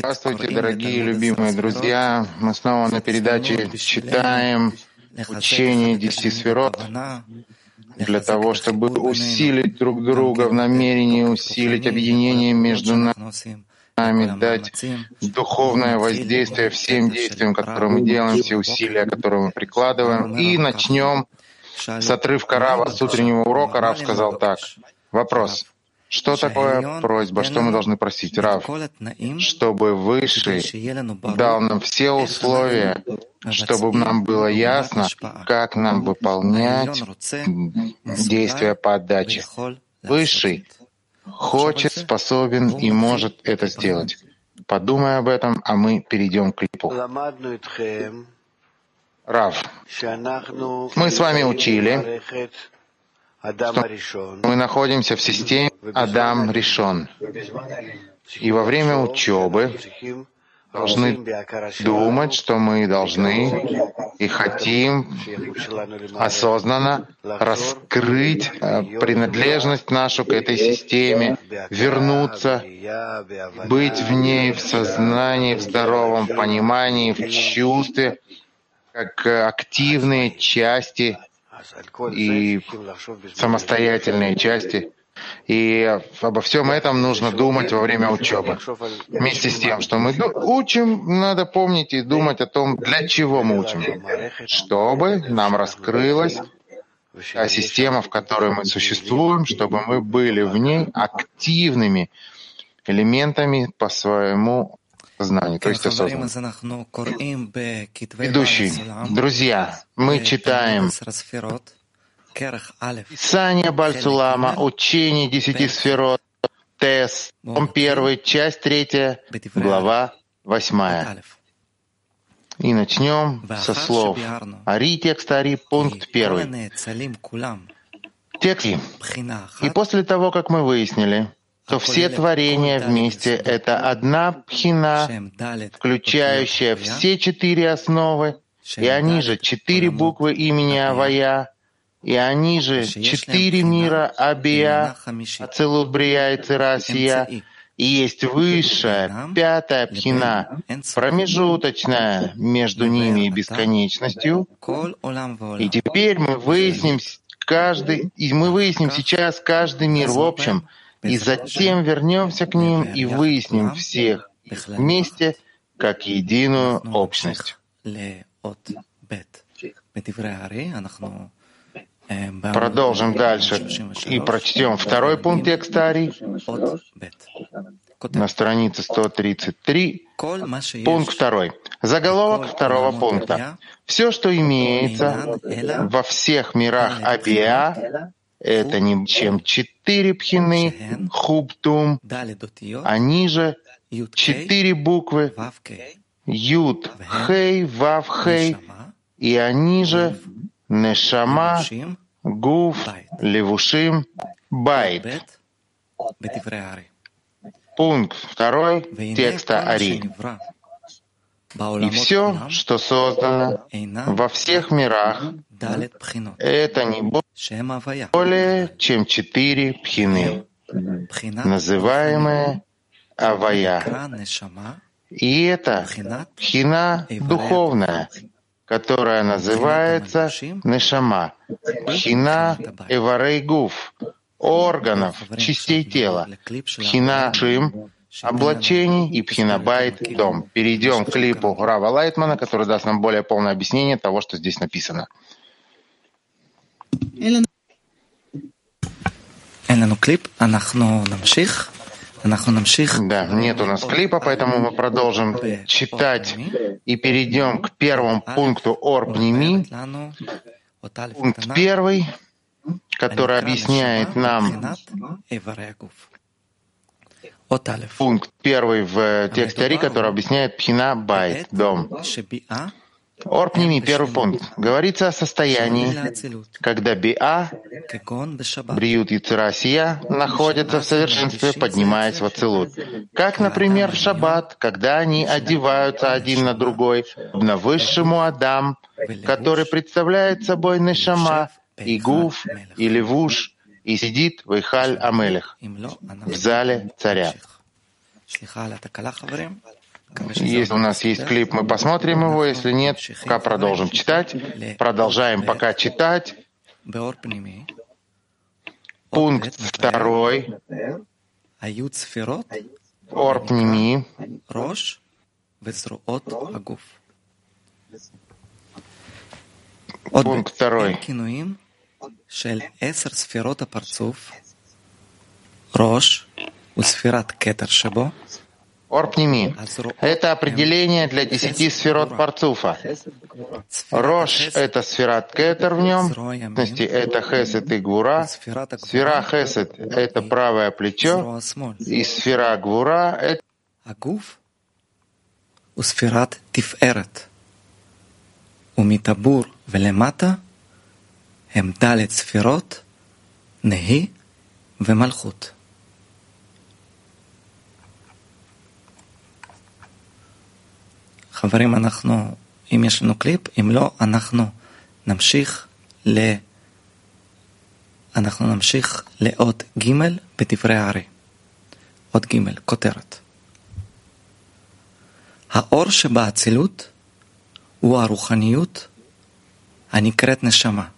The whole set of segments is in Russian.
Здравствуйте, дорогие любимые друзья. Мы снова на передаче читаем учение десяти сферот для того, чтобы усилить друг друга в намерении усилить объединение между нами, дать духовное воздействие всем действиям, которые мы делаем, все усилия, которые мы прикладываем. И начнем с отрывка Рава с утреннего урока. Рав сказал так. Вопрос. Что такое просьба? Что мы должны просить? Рав, чтобы Высший дал нам все условия, чтобы нам было ясно, как нам выполнять действия по отдаче. Высший хочет, способен и может это сделать. Подумай об этом, а мы перейдем к клипу. Рав, мы с вами учили, что мы находимся в системе Адам Ришон. И во время учебы должны думать, что мы должны и хотим осознанно раскрыть э, принадлежность нашу к этой системе, вернуться, быть в ней в сознании, в здоровом понимании, в чувстве, как активные части и самостоятельные части. И обо всем этом нужно думать во время учебы. Вместе с тем, что мы учим, надо помнить и думать о том, для чего мы учим. Чтобы нам раскрылась та система, в которой мы существуем, чтобы мы были в ней активными элементами по своему сознанию, то есть осознанно. Ведущий, друзья, мы читаем Писание Бальсулама, учение десяти сферот, Тес, том первый, часть третья, глава восьмая. И начнем со слов. Ари текст Ари, пункт первый. Текст. И после того, как мы выяснили, то все творения вместе — это одна пхина, включающая все четыре основы, и они же четыре буквы имени Авая, и они же четыре мира Абия, Ацелут, Брия и Цирасия, и есть высшая, пятая пхина, промежуточная между ними и бесконечностью. И теперь мы выясним каждый, и мы выясним сейчас каждый мир. В общем — и затем вернемся к ним и выясним всех вместе как единую общность. Продолжим дальше и прочтем второй пункт текста Ари. На странице 133, пункт второй. Заголовок второго пункта. Все, что имеется во всех мирах Абиа, это не чем четыре пхины, хубтум, они же четыре буквы, Юд, Хей, Вав, Хей, и они же Нешама, Гуф, Левушим, Байт. Пункт второй текста Ари. И все, что создано во всех мирах, это не более чем четыре пхины, называемые авая. И это пхина. духовная, которая называется нешама, пхина эварейгуф, органов, частей тела, пхина шим, облачений и пхинабайт дом. Перейдем к клипу Рава Лайтмана, который даст нам более полное объяснение того, что здесь написано. Да, нет у нас клипа, поэтому мы продолжим читать и перейдем к первому пункту Орпними. Пункт первый, который объясняет нам пункт первый в тексте Ари, который объясняет пхина байт, дом. Орпними, первый пункт. Говорится о состоянии, когда биа, бриют и цирасия находятся в совершенстве, поднимаясь в ацилут. Как, например, в шаббат, когда они одеваются один на другой, на высшему Адам, который представляет собой нешама, и гуф, и левуш, и сидит Вайхаль Амелех в зале царя. Если у нас есть клип, мы посмотрим его. Если нет, пока продолжим читать. Продолжаем пока читать. Пункт второй. Орпними. Пункт второй. של עשר ספירות הפרצוף, ראש וספירת כתר שבו, Орпними. Это определение для десяти сферот Парцуфа. Рош — это сферат Кетер в нем, в это Хесед и Гура. Сфера Хесед — это правое плечо, и сфера Гура — это... Агуф у сферат Тиферет. У Митабур Велемата — Эмдалет сферот, Неги, Вемалхут. חברים, אנחנו, אם יש לנו קליפ, אם לא, אנחנו נמשיך ל... אנחנו נמשיך לאות ג' בדברי הארי. אות ג', כותרת. האור שבאצילות הוא הרוחניות הנקראת נשמה,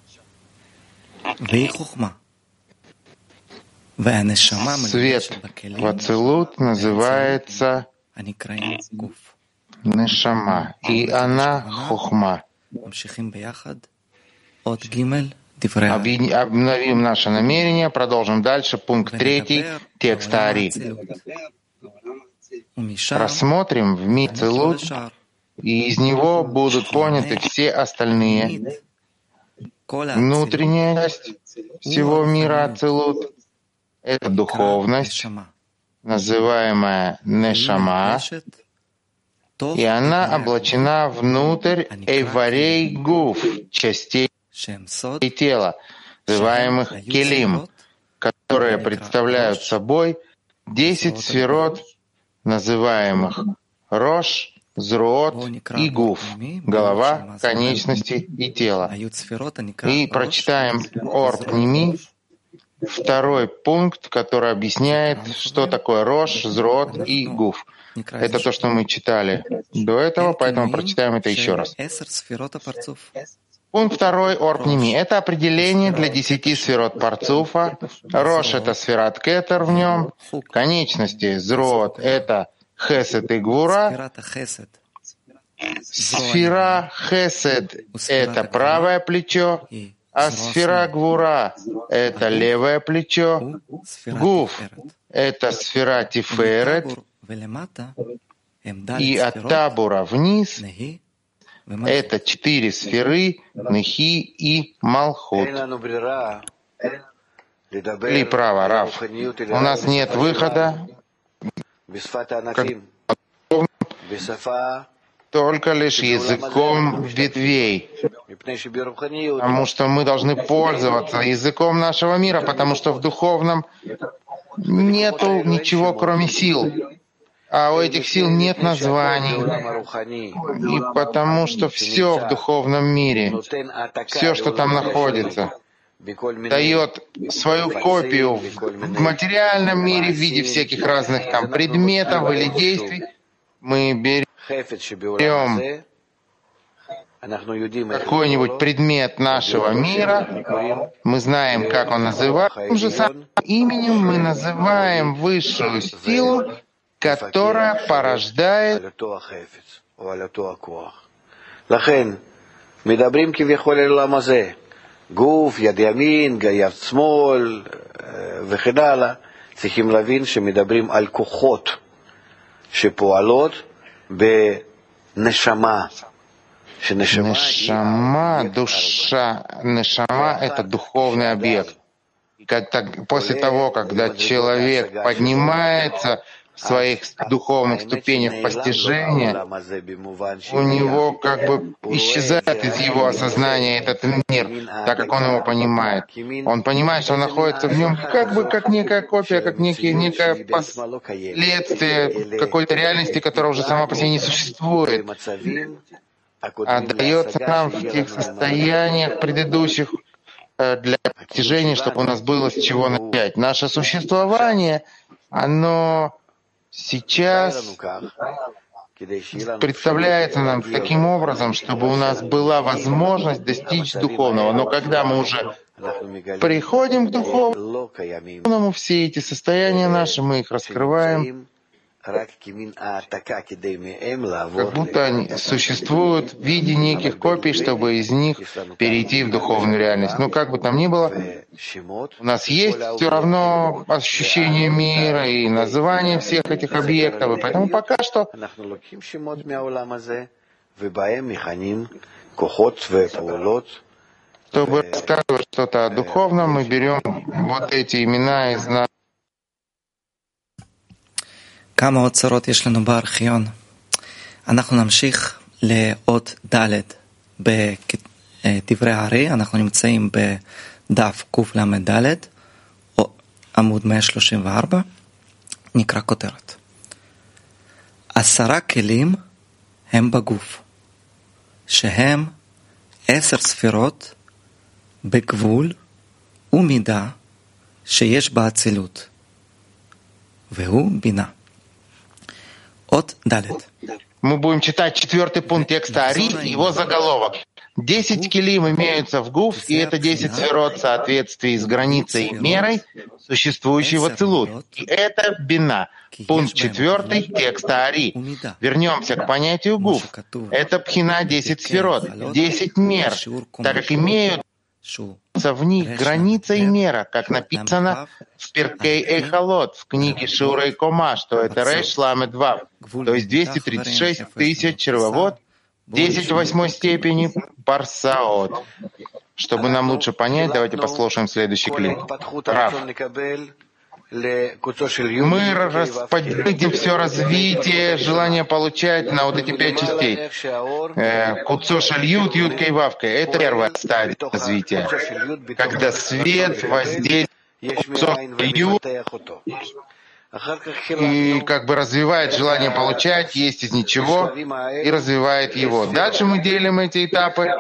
והיא חוכמה. והנשמה מלובשת בכלים הנקראים גוף. Нешама, и она хухма. Обновим наше намерение, продолжим дальше. Пункт третий, текст Ари. Рассмотрим в Мицелут, и из него будут поняты все остальные. Внутренняя часть всего мира Ацелут — это духовность, называемая Нешама, и она облачена внутрь эйварей гуф, частей тела, называемых келим, которые представляют собой десять сферот, называемых рош, зруот и гуф, голова, конечности и тело. И прочитаем Орпними, второй пункт, который объясняет, что такое рош, зруот и гуф. Это то, что мы читали до этого, поэтому прочитаем это еще раз. Пункт второй. Орпними. Это определение для десяти сферот парцуфа. Рош — это сферат кетер в нем. Конечности зрот — это хесед и гвура. Сфера хесед — это правое плечо, а сфера гвура — это левое плечо. Гуф — это сфера тиферет, и от табура вниз это четыре сферы Нехи и Малхут. Или право, Рав. У нас нет выхода, только лишь языком ветвей, потому что мы должны пользоваться языком нашего мира, потому что в духовном нету ничего, кроме сил а у этих сил нет названий. И потому что все в духовном мире, все, что там находится, дает свою копию в материальном мире в виде всяких разных там предметов или действий. Мы берем какой-нибудь предмет нашего мира, мы знаем, как он называется, тем же самым именем мы называем высшую силу, которая порождает לכן, מדברים כביכול אל העולם הזה, גוף, יד ימין, יד שמאל וכן הלאה, צריכים להבין שמדברים על כוחות שפועלות בנשמה. Нешама, душа, нешама — это духовный объект. После того, когда человек поднимается в своих духовных ступенях постижения, у него как бы исчезает из его осознания этот мир, так как он его понимает. Он понимает, что он находится в нем как бы как некая копия, как некие, некое последствие какой-то реальности, которая уже сама по себе не существует, а дается нам в тех состояниях предыдущих, э, для достижения, чтобы у нас было с чего начать. Наше существование, оно сейчас представляется нам таким образом, чтобы у нас была возможность достичь духовного. Но когда мы уже приходим к духовному, все эти состояния наши, мы их раскрываем как будто они существуют в виде неких копий, чтобы из них перейти в духовную реальность. Но как бы там ни было, у нас есть все равно ощущение мира и название всех этих объектов, и поэтому пока что чтобы рассказывать что-то о духовном, мы берем вот эти имена из нас. כמה אוצרות יש לנו בארכיון. אנחנו נמשיך לאות ד' בדברי הארי, אנחנו נמצאים בדף קל"ד, עמוד 134, נקרא כותרת. עשרה כלים הם בגוף, שהם עשר ספירות בגבול ומידה שיש באצילות, והוא בינה. От Далит. Мы будем читать четвертый пункт текста Ари, его заголовок. Десять килим имеются в ГУФ, и это десять сферот в соответствии с границей и мерой, существующей в Ацелут. И это бина. Пункт четвертый текста Ари. Вернемся к понятию ГУФ. Это пхина десять сферот, десять мер, так как имеют в них граница и мера, как написано в Перкей Эйхалот, в книге Шура и Кома, что это Рейш Ламед Вав, то есть 236 тысяч червовод, 10 в восьмой степени парсаот. Чтобы нам лучше понять, давайте послушаем следующий клип. Рав. Мы распределим все развитие, желание получать на вот эти пять частей. Э, Куцошаль ют, ют, кейвавка. Это первая стадия развития. Когда свет воздействует и как бы развивает желание получать, есть из ничего, и развивает его. Дальше мы делим эти этапы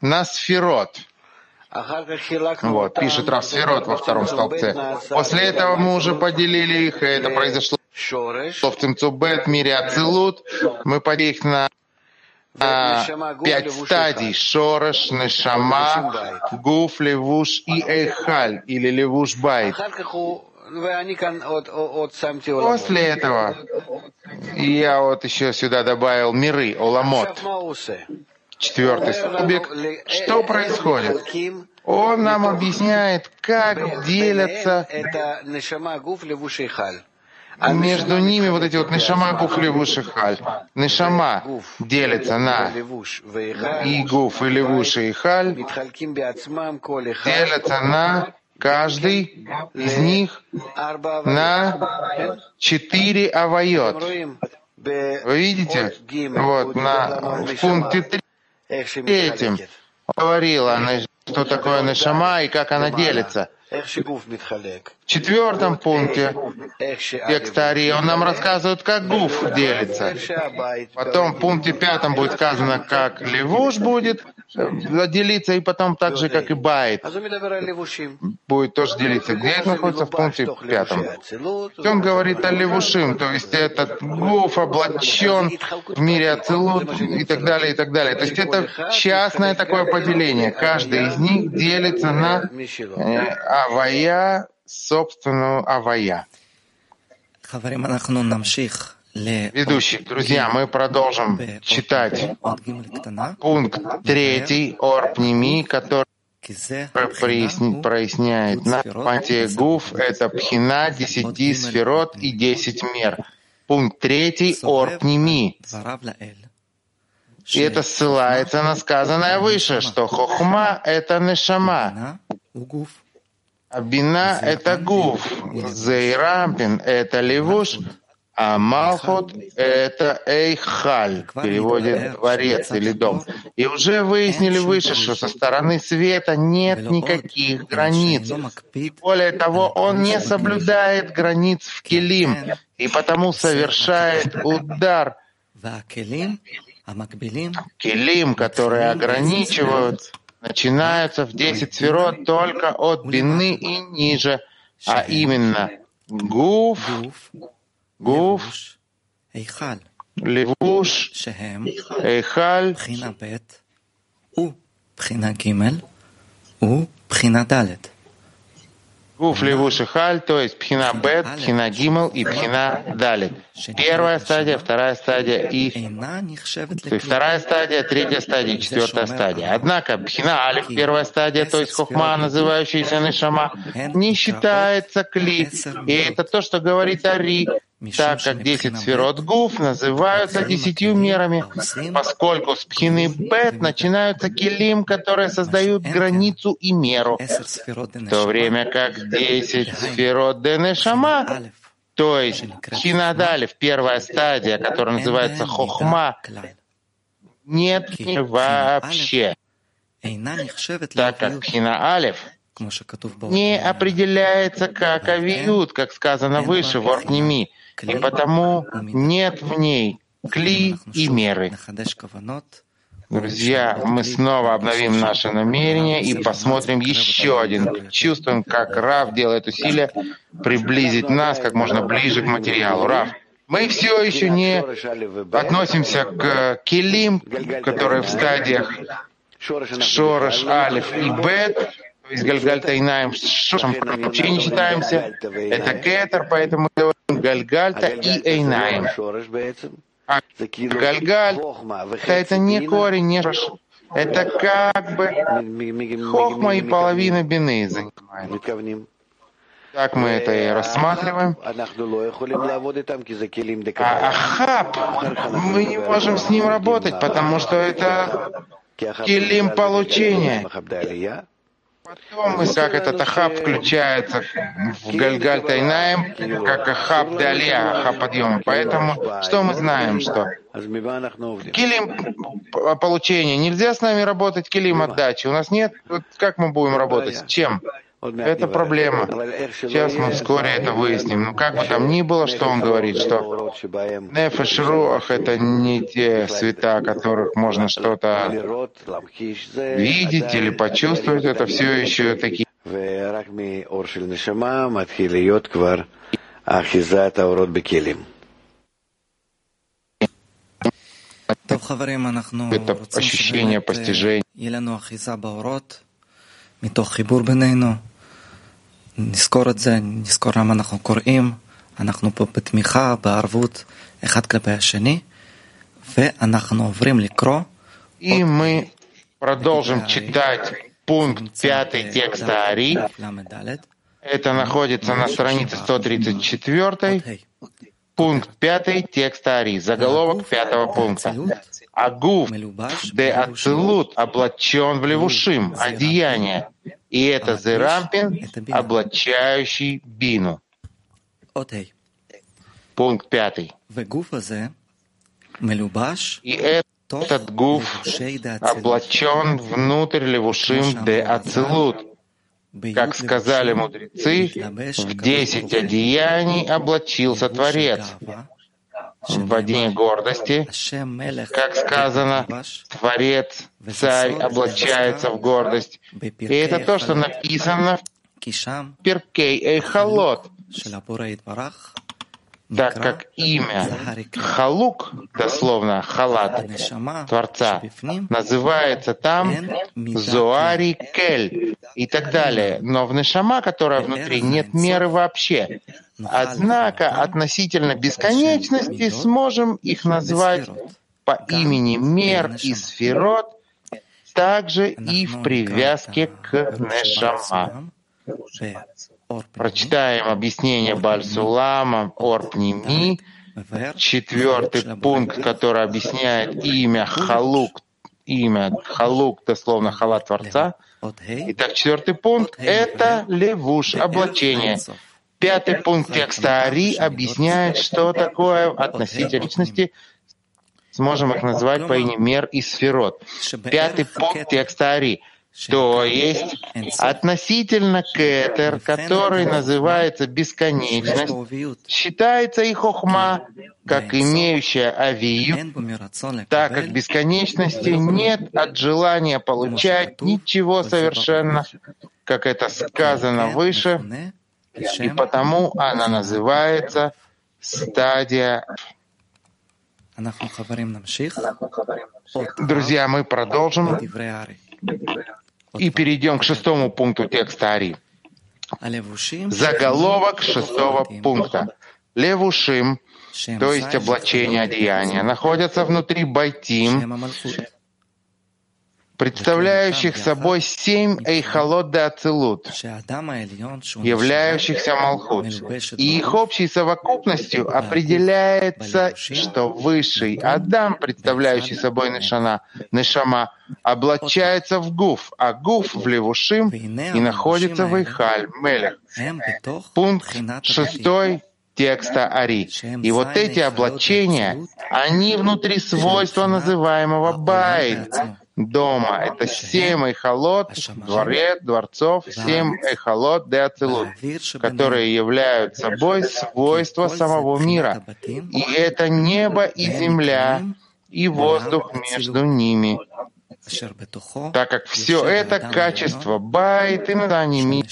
на сферот. Вот, пишет Рафсферот во втором столбце. После этого мы уже поделили их, и это произошло в Цимцубет, мире Ацилут. Мы поделили их на пять стадий. Шорош, Нешама, Гуф, Левуш и Эйхаль, или Левуш Байт. После этого я вот еще сюда добавил миры, Оламот. Четвертый столбик. Что происходит? Он нам объясняет, как делятся между ними вот эти вот нишама, гуф, левуш и халь. Нишама делится на и гуф, и левуш и халь, делятся на каждый из них на четыре авайот. Вы видите? Вот, на, в пункте 3 Этим говорила, что такое нешама и как она делится. В четвертом пункте текста Ари он нам рассказывает, как гуф делится. Потом в пункте пятом будет сказано, как левуш будет делиться, и потом так же, как и байт, будет тоже делиться. Где это находится? В пункте пятом. Он говорит о левушим, то есть этот гуф облачен в мире ацелут и так далее, и так далее. То есть это частное такое поделение. Каждый из них делится на э, авая, собственную авая. Ведущий, друзья, мы продолжим читать пункт третий Орпними, который проясняет на понятие гуф — это пхина, десяти сферот и десять мер. Пункт третий Орпними. И это ссылается на сказанное выше, что хохма — это нешама, а бина — это гуф, зейрампин — это левуш, а Малхот — это Эйхаль, в переводе «дворец» или «дом». И уже выяснили выше, что со стороны света нет никаких границ. Более того, он не соблюдает границ в Келим, и потому совершает удар Келим, которые ограничивают начинаются в 10 сферот только от бины и ниже, а именно гуф, гуф, левуш, эйхаль, Гуф левуш халь, то есть пхина бет, пхина гимел и пхина далит. Первая стадия, вторая стадия и то есть вторая стадия, третья стадия, четвертая стадия. Однако пхина алиф, первая стадия, то есть хохма, называющаяся нишама, не считается кли. И это то, что говорит Ари, так как десять сферот гуф называются десятью мерами, поскольку с пхины бет начинаются килим, которые создают границу и меру, в то время как десять сферот денешама, то есть хинадалев, первая стадия, которая называется хохма, нет вообще, так как хина алев не определяется как авиют, как сказано выше, в Орпнеми, и потому нет в ней кли и меры. Друзья, мы снова обновим наше намерение и посмотрим еще один. Чувствуем, как Рав делает усилия приблизить нас как можно ближе к материалу. Рав, мы все еще не относимся к келим, которые в стадиях Шорош, Алиф и Бет, то есть Гальгаль Тайнаем Шошем вообще не считаемся. Это Кетер, поэтому говорим Гальгальта и Эйнаем. А Гальгаль — это не корень, не Шош. Это как бы хохма и половина бины занимает. Так мы это и рассматриваем. А Ахаб, мы не можем с ним работать, потому что это килим получения. Потом как этот Ахаб включается в Гальгаль Тайнаем, как Ахаб Далия, Ахаб подъема. Поэтому что мы знаем, что килим получения, нельзя с нами работать килим отдачи. У нас нет, как мы будем работать, с чем? Это проблема. Сейчас мы вскоре это выясним. Но как бы там ни было, что он говорит, что Нефеш Руах — это не те света, которых можно что-то видеть или почувствовать. Это все еще такие это ощущение постижения. מתוך חיבור בינינו. נזכור את זה, נזכור למה אנחנו קוראים, אנחנו פה בתמיכה, בערבות, אחד כלפי השני, ואנחנו עוברים לקרוא. И мы продолжим читать пункт пятый текста Ари. Это находится на странице 134. Пункт пятый текста Ари. Заголовок пятого пункта. Агуф де ацелут облачен в левушим, одеяние, и это зерампин, облачающий бину. Пункт пятый. И этот гуф облачен внутрь левушим де ацелут, как сказали мудрецы, в десять одеяний облачился Творец одни гордости. Как сказано, Творец, Царь облачается в гордость. И это то, что написано в Перкей Эйхалот, так как имя Халук, дословно Халат, Творца, называется там Зоари Кель и так далее. Но в Нешама, которая внутри, нет меры вообще. Однако относительно бесконечности сможем их назвать по имени мер и сферот, также и в привязке к Нешама. Прочитаем объяснение Бальсулама Орпними, четвертый пункт, который объясняет имя Халук, имя Халук, дословно Хала Творца. Итак, четвертый пункт — это левуш, облачение. Пятый пункт текста Ари объясняет, что такое относительно личности. Сможем их назвать по имени мер и сферот. Пятый пункт текста Ари. То есть относительно кетер, который называется бесконечность, считается и хохма как имеющая авию, так как бесконечности нет от желания получать ничего совершенно, как это сказано выше, и потому она называется стадия. Друзья, мы продолжим и перейдем к шестому пункту текста Ари. Заголовок шестого пункта. Левушим, то есть облачение одеяния, находятся внутри Байтим, представляющих собой семь эйхалот де ацелут, являющихся Малхут. И их общей совокупностью определяется, что высший Адам, представляющий собой Нишана, Нишама, облачается в Гуф, а Гуф в Левушим и находится в Эйхаль, Мелех. Пункт шестой текста Ари. И вот эти облачения, они внутри свойства называемого Байт, дома. Это семь эхолот, дворец, дворцов, семь эхолот де ацелут, которые являются собой свойства самого мира. И это небо и земля, и воздух между ними. Так как все это качество байт и нами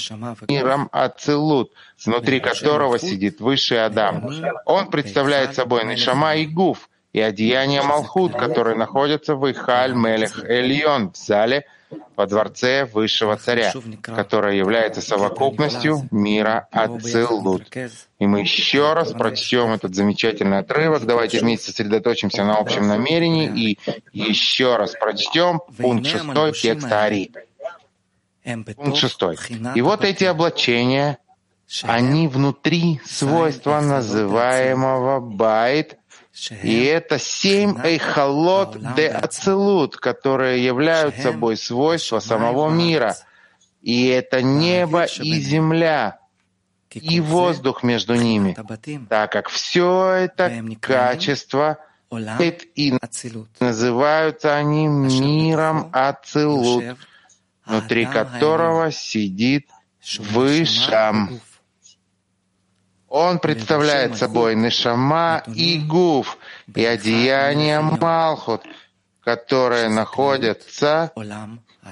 миром Ацелут, внутри которого сидит высший Адам. Он представляет собой Нишама и Гуф, и одеяния Малхут, которые находятся в Ихаль Мелех Эльон, в зале во дворце высшего царя, которая является совокупностью мира Ацилут. И мы еще раз прочтем этот замечательный отрывок. Давайте вместе сосредоточимся на общем намерении и еще раз прочтем пункт шестой текста Ари. Пункт шестой. И вот эти облачения, они внутри свойства называемого байт, и это семь эйхалот де ацелут, которые являются собой свойства самого мира. И это небо и земля, и воздух между ними, так как все это качество и называются они миром Ацелут, внутри которого сидит Вышам. Он представляет собой Нишама и Гуф, и одеяние Малхут, которые находятся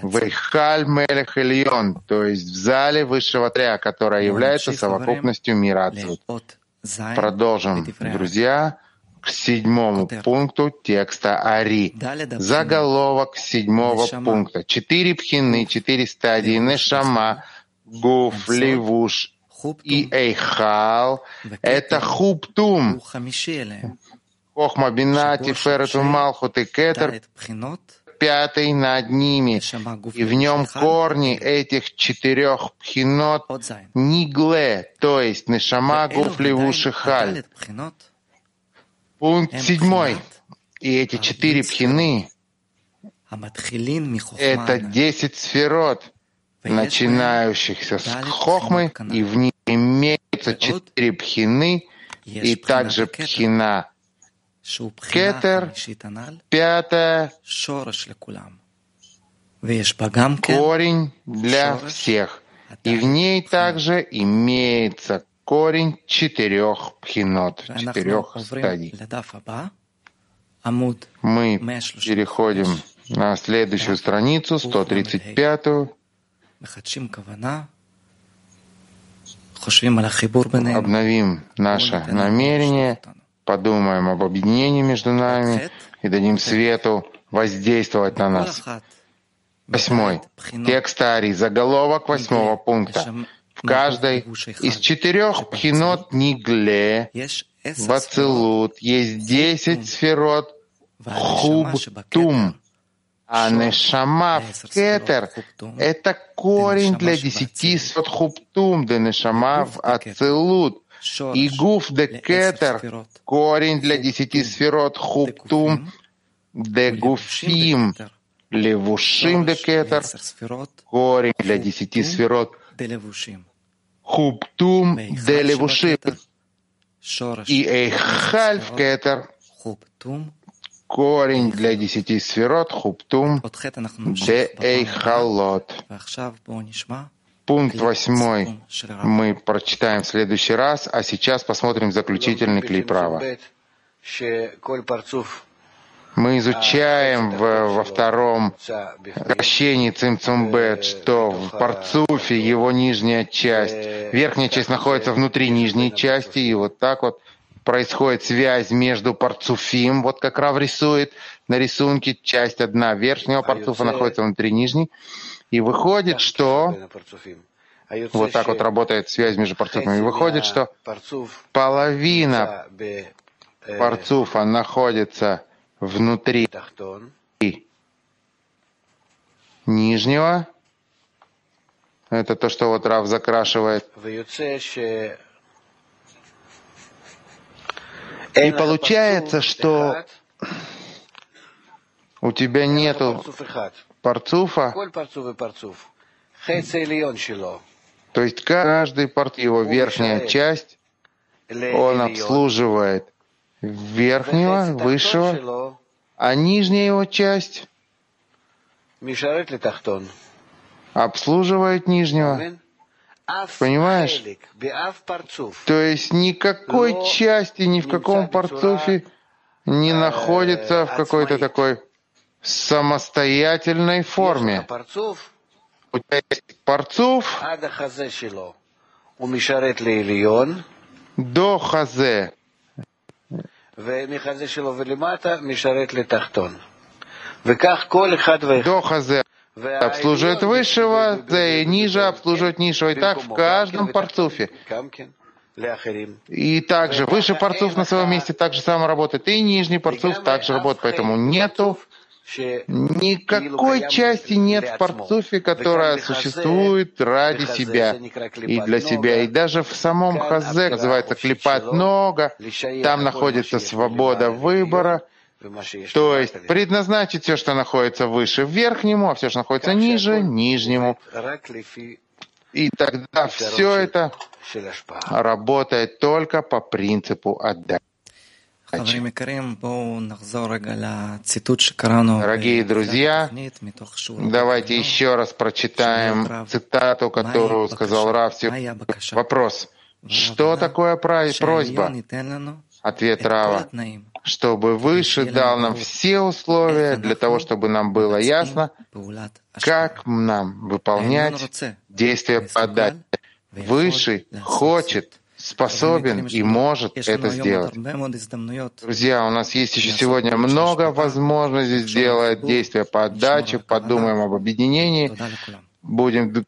в Ихаль Мелех Ильон, то есть в зале высшего тря, которая является совокупностью мира Ацут. Продолжим, друзья, к седьмому пункту текста Ари. Заголовок седьмого пункта. Четыре пхины, четыре стадии Нешама, Гуф, Левуш и Эйхал — это Хуптум, Хохма Бина, Тиферет Малхут и Кетер, пятый над ними, и в нем корни этих четырех пхинот Нигле, то есть Нешама, Гуф, Левуш Халь. Пункт седьмой. И эти четыре пхины — это десять сферот, начинающихся с хохмы, и в них имеются четыре пхины, и также пхина кетер, пятая, корень для всех. И в ней также имеется корень четырех пхинот, четырех стадий. Мы переходим на следующую страницу, 135 Обновим наше намерение, подумаем об объединении между нами и дадим свету воздействовать на нас. Восьмой. Текст Ари, заголовок восьмого пункта. В каждой из четырех пхинот Нигле, Бацилут, есть десять сферот. Хубтум, а нешама в кетер — это корень для десяти сот хуптум, да нешама в ацелут. И гуф де кетер — корень для десяти сферот хуптум, де гуфим. Левушим де кетер — корень для десяти сферот хуптум де левушим. И эйхаль в кетер — корень для десяти сферот, хуптум, де эйхалот. Пункт восьмой. мы прочитаем в следующий раз, а сейчас посмотрим заключительный клей права. Мы изучаем в, во втором вращении Цимцумбет, что в парцуфе его нижняя часть, верхняя часть находится внутри нижней части, и вот так вот происходит связь между парцуфим, вот как Рав рисует на рисунке, часть одна верхнего парцуфа находится внутри нижней, и выходит, что вот так вот работает связь между парцуфами. И выходит, что половина парцуфа находится внутри нижнего. Это то, что вот Рав закрашивает. И получается, что у тебя нету парцуфа, то есть каждый порт, его верхняя часть, он обслуживает верхнего, высшего, а нижняя его часть обслуживает нижнего. Понимаешь? То есть никакой части ни в каком парцуфе не находится в какой-то такой самостоятельной форме. У тебя есть парцуф. До хазе. До хазе обслуживает высшего, и ниже обслуживает низшего. И так в каждом парцуфе. И также выше парцуф на своем месте так же само работает, и нижний парцуф также работает. Поэтому нету Никакой части нет в парцуфе, которая существует ради себя и для себя. И даже в самом хазе, называется клепат нога, там находится свобода выбора, то есть предназначить все, что находится выше, верхнему, а все, что находится ниже, нижнему. И тогда все это работает только по принципу отдачи. Дорогие друзья, давайте еще раз прочитаем цитату, которую сказал Раф. Вопрос. Что такое просьба? Ответ Рава. Чтобы Выше дал нам все условия для того, чтобы нам было ясно, как нам выполнять действия подачи. Высший хочет способен и может это сделать. Друзья, у нас есть еще сегодня много возможностей сделать действия по отдаче, подумаем об объединении. Будем